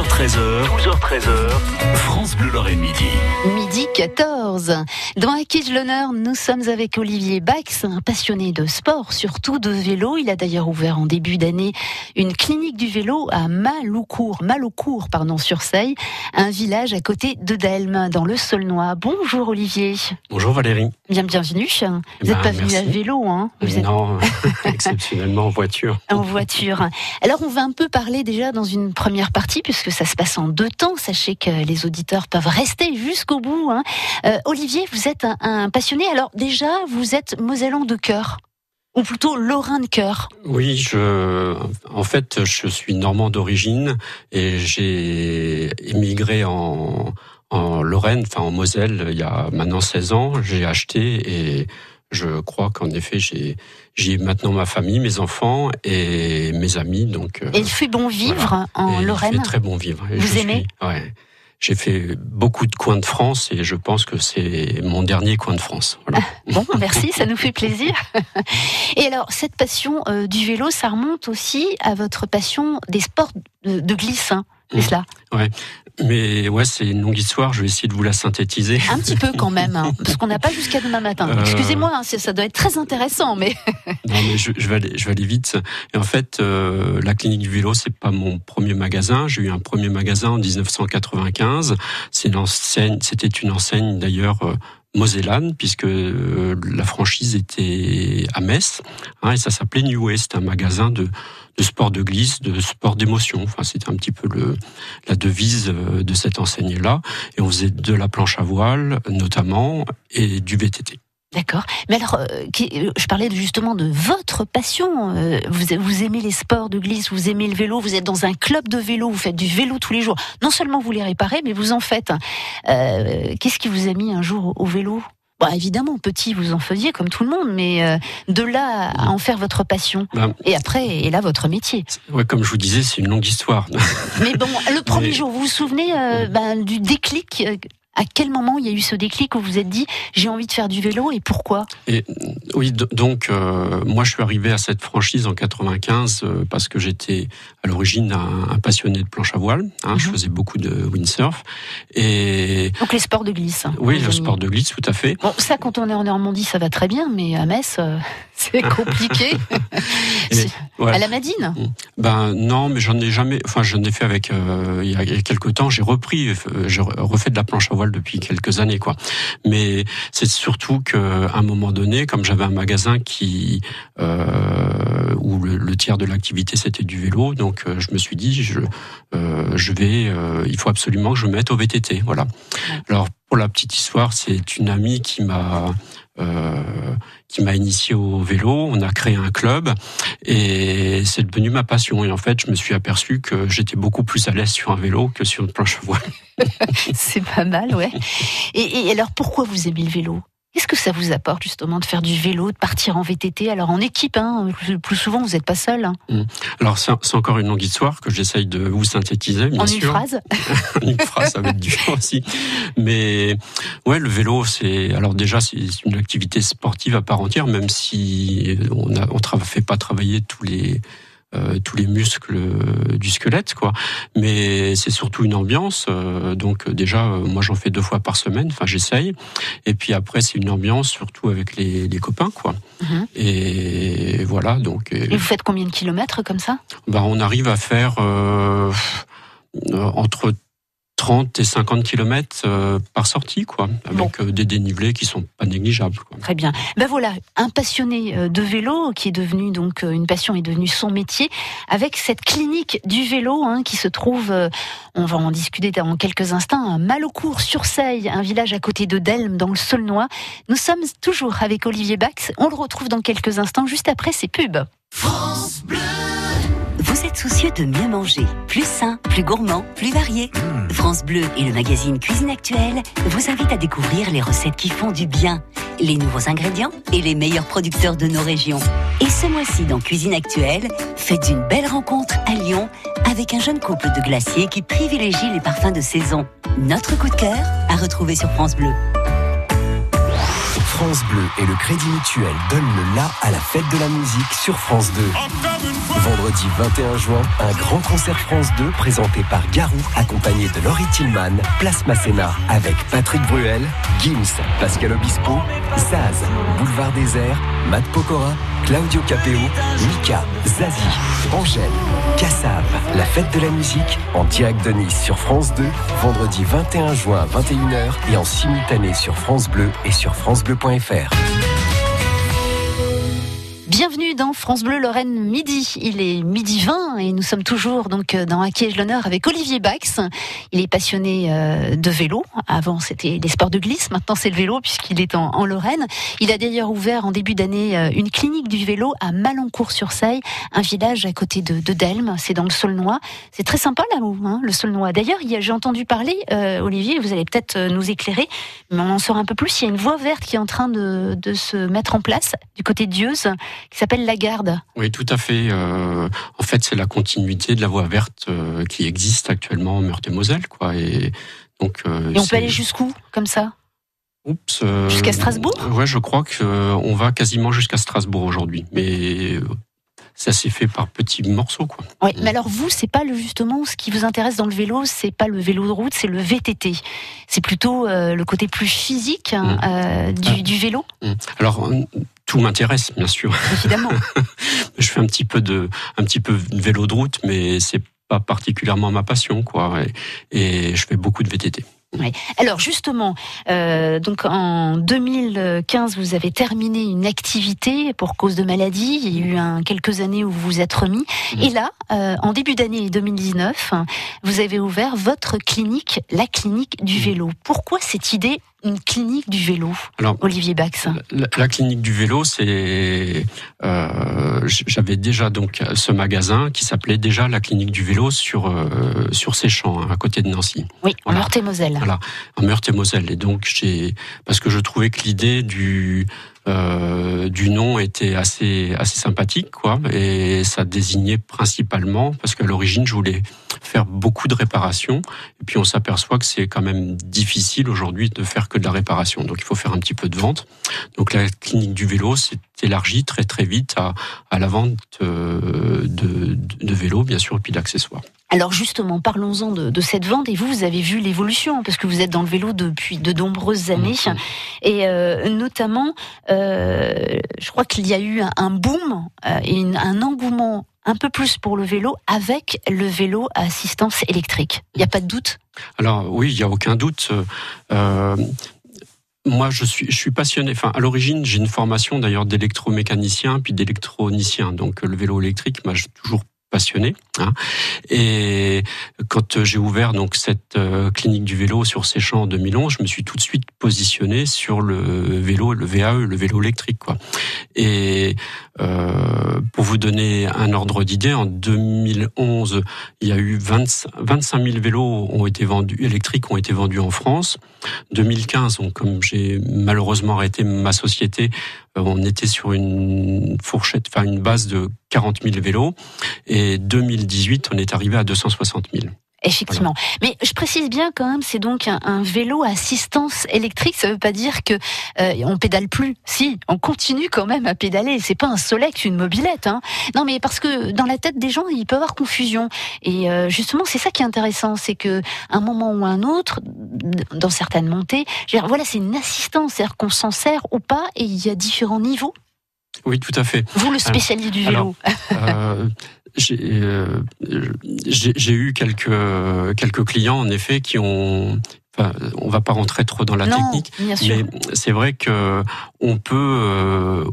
12h13h, 12h13h, France Bleu Lorraine Midi. Midi 14. Dans Acquis l'honneur, nous sommes avec Olivier Bax, un passionné de sport, surtout de vélo. Il a d'ailleurs ouvert en début d'année une clinique du vélo à Maloucourt, Maloucourt, pardon, sur Seille, un village à côté de Delme, dans le Saulnois. Bonjour Olivier. Bonjour Valérie. Bien, bienvenue. Vous n'êtes Ben, pas venu à vélo, hein Vous êtes Non, exceptionnellement en voiture. en voiture. Alors on va un peu parler déjà dans une première partie puisque ça se passe en deux temps. Sachez que les auditeurs peuvent rester jusqu'au bout. hein. Euh, Olivier, vous êtes un, passionné. Alors déjà, vous êtes mosellan de cœur ou plutôt lorrain de cœur. Oui, je, en fait, je suis normand d'origine et j'ai émigré en Lorraine, enfin en Moselle, il y a maintenant 16 ans. J'ai acheté et je crois qu'en effet, j'ai, j'ai maintenant ma famille, mes enfants et mes amis. Donc, euh, Et il fait bon vivre en et il Lorraine? fait très bon vivre. Et Vous aimez? suis- ouais. J'ai fait beaucoup de coins de France et je pense que c'est mon dernier coin de France. Voilà. Bon, merci, ça nous fait plaisir. Et alors, cette passion euh, du vélo, ça remonte aussi à votre passion des sports de, de glisse, hein, c'est Mm. cela? Mais ouais, c'est une longue histoire. Je vais essayer de vous la synthétiser. Un petit peu quand même, hein, parce qu'on n'a pas jusqu'à demain matin. Euh. Excusez-moi, hein, ça doit être très intéressant, mais Non, mais je, je vais aller, je vais aller vite. Et en fait, euh, la clinique du vélo, c'est pas mon premier magasin. J'ai eu un premier magasin en 1995. C'est une enseigne, c'était une enseigne d'ailleurs. euh, Mosellane, puisque euh, la franchise était à Metz, hein, et ça s'appelait New Way. C'était un magasin de, de sport de glisse, de sport d'émotion. Enfin, c'était un petit peu le, la devise euh, de cette enseigne-là. Et on faisait de la planche à voile, notamment, et du VTT. D'accord. Mais alors, euh, je parlais justement de votre passion. euh, Vous, aimez les sports de glisse, vous aimez le vélo, vous êtes dans un club de vélo, vous faites du vélo tous les jours. Non seulement vous les réparez, mais vous en faites. Euh, Qu'est-ce qui vous a mis un jour au vélo? Bon, évidemment, petit, vous en faisiez comme tout le monde, mais euh, de là à en faire votre passion. Ben, Et après, et là, votre métier. Ouais, comme je vous disais, c'est une longue histoire. Mais bon, le premier Mais- jour, vous vous souvenez euh, ben, du déclic À quel moment il y a eu ce déclic où vous vous êtes dit j'ai envie de faire du vélo et pourquoi? Et oui, donc euh, moi je suis arrivé à cette franchise en 95 euh, parce que j'étais à l'origine un, un passionné de planche à voile. hein, Je Mhm. faisais beaucoup de windsurf et Donc les sports de glisse. hein, oui, le sport de glisse, tout à fait. Bon, ça, quand on est en Normandie, ça va très bien, mais à Metz, euh, c'est compliqué. Ouais. À la Madine? Ben non, mais j'en ai jamais. Enfin, j'en ai fait avec. il, y a, quelques temps, j'ai repris, j'ai refait de la planche à voile depuis quelques années, quoi. Mais c'est surtout qu'à un moment donné, comme j'avais un magasin qui euh, où le, le tiers de l'activité c'était du vélo, donc euh, je me suis dit, je euh, je vais, il faut absolument que je me mette au VTT, voilà. Alors pour la petite histoire, c'est une amie qui m'a m'a initié au vélo. On a créé un club et c'est devenu ma passion. Et en fait, je me suis aperçu que j'étais beaucoup plus à l'aise sur un vélo que sur une planche à voile. C'est pas mal, ouais. Et, et alors, pourquoi vous aimez le vélo? Qu'est-ce que ça vous apporte justement de faire du vélo, de partir en VTT Alors en équipe, hein, plus, souvent vous n'êtes pas seul. hein. Alors c'est encore une longue histoire que j'essaye de vous synthétiser, bien en sûr. une phrase. une phrase, ça va être dur aussi. Mais ouais, le vélo, c'est alors déjà c'est une activité sportive à part entière, même si on a on fait pas travailler tous les tous les muscles euh, du squelette, quoi. Mais c'est surtout une ambiance. euh, donc euh, déjà, euh, moi j'en fais deux fois par semaine. Enfin, j'essaye. Et puis après, c'est une ambiance surtout avec les, les copains, quoi. Mhm. Et voilà. Donc, euh, Et vous faites combien de kilomètres comme ça? bah, on arrive à faire euh, euh, entre 30 et 50 kilomètres euh, par sortie, quoi, avec euh, des dénivelés qui sont pas négligeables. Quoi. Très bien. Ben voilà, un passionné euh, de vélo qui est devenu donc une passion est devenue son métier avec cette clinique du vélo hein, qui se trouve, euh, on va en discuter dans quelques instants, à Malocourt sur Seille, un village à côté de Delme dans le Saulnois. Nous sommes toujours avec Olivier Bax. On le retrouve dans quelques instants juste après ces pubs. Vous êtes soucieux de mieux manger, plus sain, plus gourmand, plus varié France Bleu et le magazine Cuisine Actuelle vous invitent à découvrir les recettes qui font du bien, les nouveaux ingrédients et les meilleurs producteurs de nos régions. Et ce mois-ci dans Cuisine Actuelle, faites une belle rencontre à Lyon avec un jeune couple de glaciers qui privilégie les parfums de saison. Notre coup de cœur à retrouver sur France Bleu. France Bleu et le Crédit Mutuel donnent le la à la fête de la musique sur France 2. Vendredi 21 juin, un grand concert France 2 présenté par Garou, accompagné de Laurie Tillman, Place Masséna, avec Patrick Bruel, Gims, Pascal Obispo, Zaz, Boulevard Désert, Matt Pokora, Claudio Capeo, Mika, Zazie, Angèle, Kassav. La fête de la musique en direct de Nice sur France 2, vendredi 21 juin à 21h et en simultané sur France Bleu et sur francebleu.fr. Bienvenue dans France Bleu Lorraine Midi. Il est midi 20 et nous sommes toujours donc euh, dans Acquiège l'honneur avec Olivier Bax. Il est passionné euh, de vélo. Avant c'était les sports de glisse, maintenant c'est le vélo puisqu'il est en, Lorraine. Il a d'ailleurs ouvert en début d'année euh, une clinique du vélo à Malencourt-sur-Seille, un village à côté de, Delme. C'est dans le Saulnois. C'est très sympa là où hein, le Saulnois. D'ailleurs, j'ai entendu parler, Olivier, vous allez peut-être nous éclairer, mais on en saura un peu plus. Il y a une voie verte qui est en train de, de se mettre en place du côté de Dieuze qui s'appelle La Garde. Oui, tout à fait. Euh, en fait, c'est la continuité de la voie verte euh, qui existe actuellement en Meurthe-et-Moselle, quoi. Et donc. Euh, et on peut aller jusqu'où, comme ça? Oups. jusqu'à Strasbourg? Ouais, je crois qu'on va quasiment jusqu'à Strasbourg aujourd'hui, mais ça s'est fait par petits morceaux, quoi. Oui, mais alors vous, c'est pas le, justement ce qui vous intéresse dans le vélo, c'est pas le vélo de route, c'est le VTT. C'est plutôt le côté plus physique hein, mmh. du, ah. du, vélo? Mmh. Alors tout m'intéresse, bien sûr. Évidemment. je fais un petit peu de, un petit peu de vélo de route, mais c'est pas particulièrement ma passion, quoi. Et, je fais beaucoup de VTT. Oui. Alors justement, euh, donc en 2015, vous avez terminé une activité pour cause de maladie. Il y a eu un, quelques années où vous vous êtes remis. Mmh. Et là, euh, en début d'année 2019, vous avez ouvert votre clinique, la clinique du mmh. vélo. Pourquoi cette idée une clinique du vélo Alors, Olivier Bax la, clinique du vélo, c'est euh, j'avais déjà donc ce magasin qui s'appelait déjà la clinique du vélo sur euh, sur Séchamps, hein, à côté de Nancy. Oui, en Meurthe-et-Moselle. Voilà, en Meurthe-et-Moselle. Et donc j'ai parce que je trouvais que l'idée du euh, du nom était assez assez sympathique quoi. Et ça désignait principalement parce qu'à l'origine je voulais faire beaucoup de réparations. Et puis on s'aperçoit que c'est quand même difficile aujourd'hui de faire que de la réparation. Donc il faut faire un petit peu de vente. Donc la clinique du vélo s'est élargie très très vite à, à la vente euh, de, de vélos bien sûr et puis d'accessoires alors justement, parlons-en de, cette vente. Et vous, vous avez vu l'évolution, parce que vous êtes dans le vélo depuis de nombreuses années. Mmh. Et euh, notamment, euh, je crois qu'il y a eu un, boom euh, et un engouement un peu plus pour le vélo avec le vélo à assistance électrique. Il n'y a pas de doute? Alors oui, il n'y a aucun doute. Moi, je suis, je suis passionné. Enfin, à l'origine, j'ai une formation d'ailleurs d'électromécanicien puis d'électronicien. Donc, le vélo électrique m'a toujours passionné. Hein. Et quand j'ai ouvert donc cette euh, clinique du vélo sur Séchamps en 2011, je me suis tout de suite positionné sur le vélo, le VAE, le vélo électrique. Quoi. Et euh, pour vous donner un ordre d'idée, en 2011, il y a eu 25 000 vélos ont été vendus électriques ont été vendus en France. 2015, donc, comme j'ai malheureusement arrêté ma société, euh, on était sur une fourchette, enfin une base de 40 000 vélos. Et 2018, on est arrivé à 260 000. Effectivement. Mais je précise bien quand même, c'est donc un, vélo à assistance électrique. Ça ne veut pas dire que euh, on pédale plus. Si, on continue quand même à pédaler. C'est pas un Solex, une mobilette. Hein. Non, mais parce que dans la tête des gens, il peut y avoir confusion. Et euh, justement, c'est ça qui est intéressant, c'est que un moment ou un autre, dans certaines montées, voilà, c'est une assistance, c'est-à-dire qu'on s'en sert ou pas, et il y a différents niveaux. Oui, tout à fait. Vous, le spécialiste du vélo. Euh, euh, j'ai eu quelques quelques clients en effet qui ont Enfin, on va pas rentrer trop dans la technique, mais c'est vrai que on peut, euh,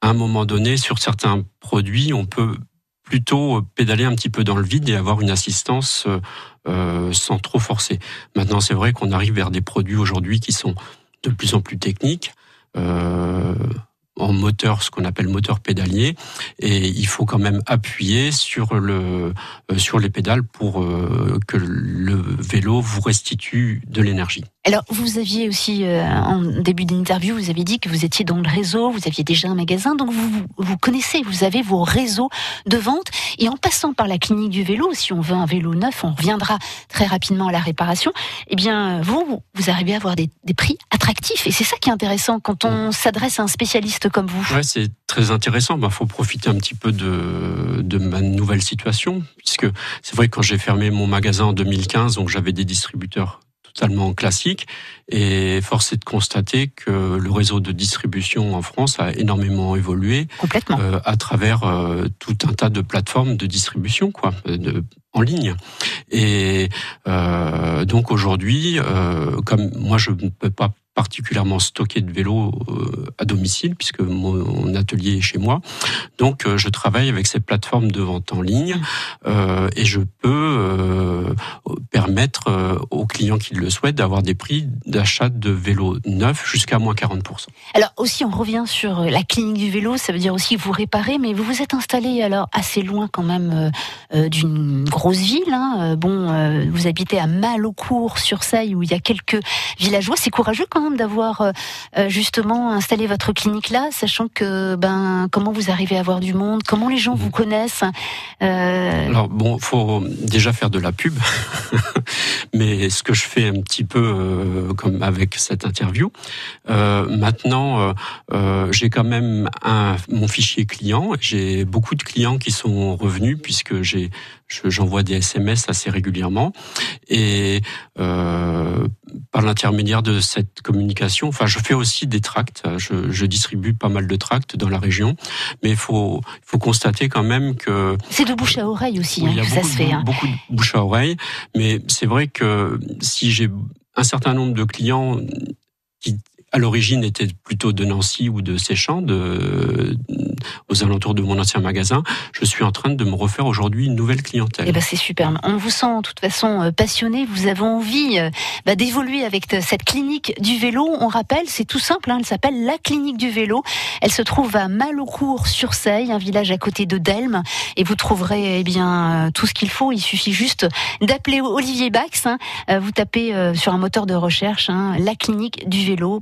à un moment donné, sur certains produits, on peut plutôt pédaler un petit peu dans le vide et avoir une assistance euh, sans trop forcer. Maintenant, c'est vrai qu'on arrive vers des produits aujourd'hui qui sont de plus en plus techniques. Euh, en moteur, ce qu'on appelle moteur pédalier, et il faut quand même appuyer sur le euh, sur les pédales pour euh, que le vélo vous restitue de l'énergie. Alors, vous aviez aussi, euh, en début d'interview, vous avez dit que vous étiez dans le réseau, vous aviez déjà un magasin, donc vous, vous connaissez, vous avez vos réseaux de vente. Et en passant par la clinique du vélo, si on veut un vélo neuf, on reviendra très rapidement à la réparation, eh bien, vous, vous arrivez à avoir des, des prix Et c'est ça qui est intéressant quand on s'adresse à un spécialiste comme vous. Ouais, c'est très intéressant. Il bah, faut profiter un petit peu de, de ma nouvelle situation, puisque c'est vrai que quand j'ai fermé mon magasin en 2015, donc j'avais des distributeurs totalement classique. Et force est de constater que le réseau de distribution en France a énormément évolué. Complètement. Euh, à travers euh, tout un tas de plateformes de distribution, quoi, de, en ligne. Et euh, donc aujourd'hui, comme moi je ne peux pas particulièrement stocké de vélos euh, à domicile puisque mon atelier est chez moi. Donc euh, je travaille avec ces plateformes de vente en ligne euh, et je peux permettre aux clients qui le souhaitent d'avoir des prix d'achat de vélos neufs jusqu'à moins 40%. Alors aussi on revient sur la clinique du vélo, ça veut dire aussi vous réparer, mais vous vous êtes installé alors assez loin quand même d'une grosse ville. Hein. Bon, vous habitez à Malocourt sur Seille où il y a quelques villageois. C'est courageux quand d'avoir euh, euh, justement installé votre clinique là, sachant que ben comment vous arrivez à avoir du monde, comment les gens vous connaissent. Euh... Alors bon, faut déjà faire de la pub, mais ce que je fais un petit peu euh, comme avec cette interview. maintenant, j'ai quand même un, mon fichier client. J'ai beaucoup de clients qui sont revenus puisque j'ai j'envoie des SMS assez régulièrement et euh, par l'intermédiaire de cette communication, enfin je fais aussi des tracts, je, je distribue pas mal de tracts dans la région, mais il faut, faut constater quand même que c'est de bouche à oreille aussi hein, que ça se fait. Hein. Beaucoup de bouche à oreille, mais c'est vrai que si j'ai un certain nombre de clients qui à l'origine étaient plutôt de Nancy ou de Séchamps, de, aux alentours de mon ancien magasin, je suis en train de me refaire aujourd'hui une nouvelle clientèle. Eh ben c'est super. On vous sent de toute façon euh, passionné. Vous avez envie euh, bah, d'évoluer avec cette clinique du vélo. On rappelle, c'est tout simple. Hein, elle s'appelle la clinique du vélo. Elle se trouve à Malocourt sur Seille, un village à côté de Delme, et vous trouverez eh bien euh, tout ce qu'il faut. Il suffit juste d'appeler Olivier Bax. Hein. Vous tapez sur un moteur de recherche hein, la clinique du vélo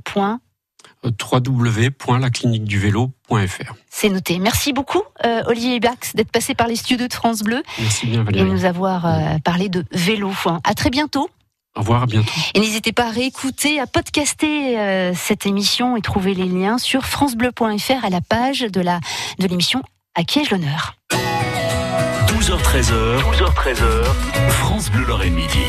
www.lacliniqueduvélo.fr. C'est noté. Merci beaucoup, euh, Olivier Bax, d'être passé par les studios de France Bleu. Merci bien, Valérie. Et nous avoir euh, parlé de vélo. À très bientôt. Au revoir, à bientôt. Et n'hésitez pas à réécouter, à podcaster euh, cette émission et trouver les liens sur francebleu.fr à la page de la de l'émission À qui ai-je l'honneur? 12h13h, 12h13h, France Bleu Lorraine Midi.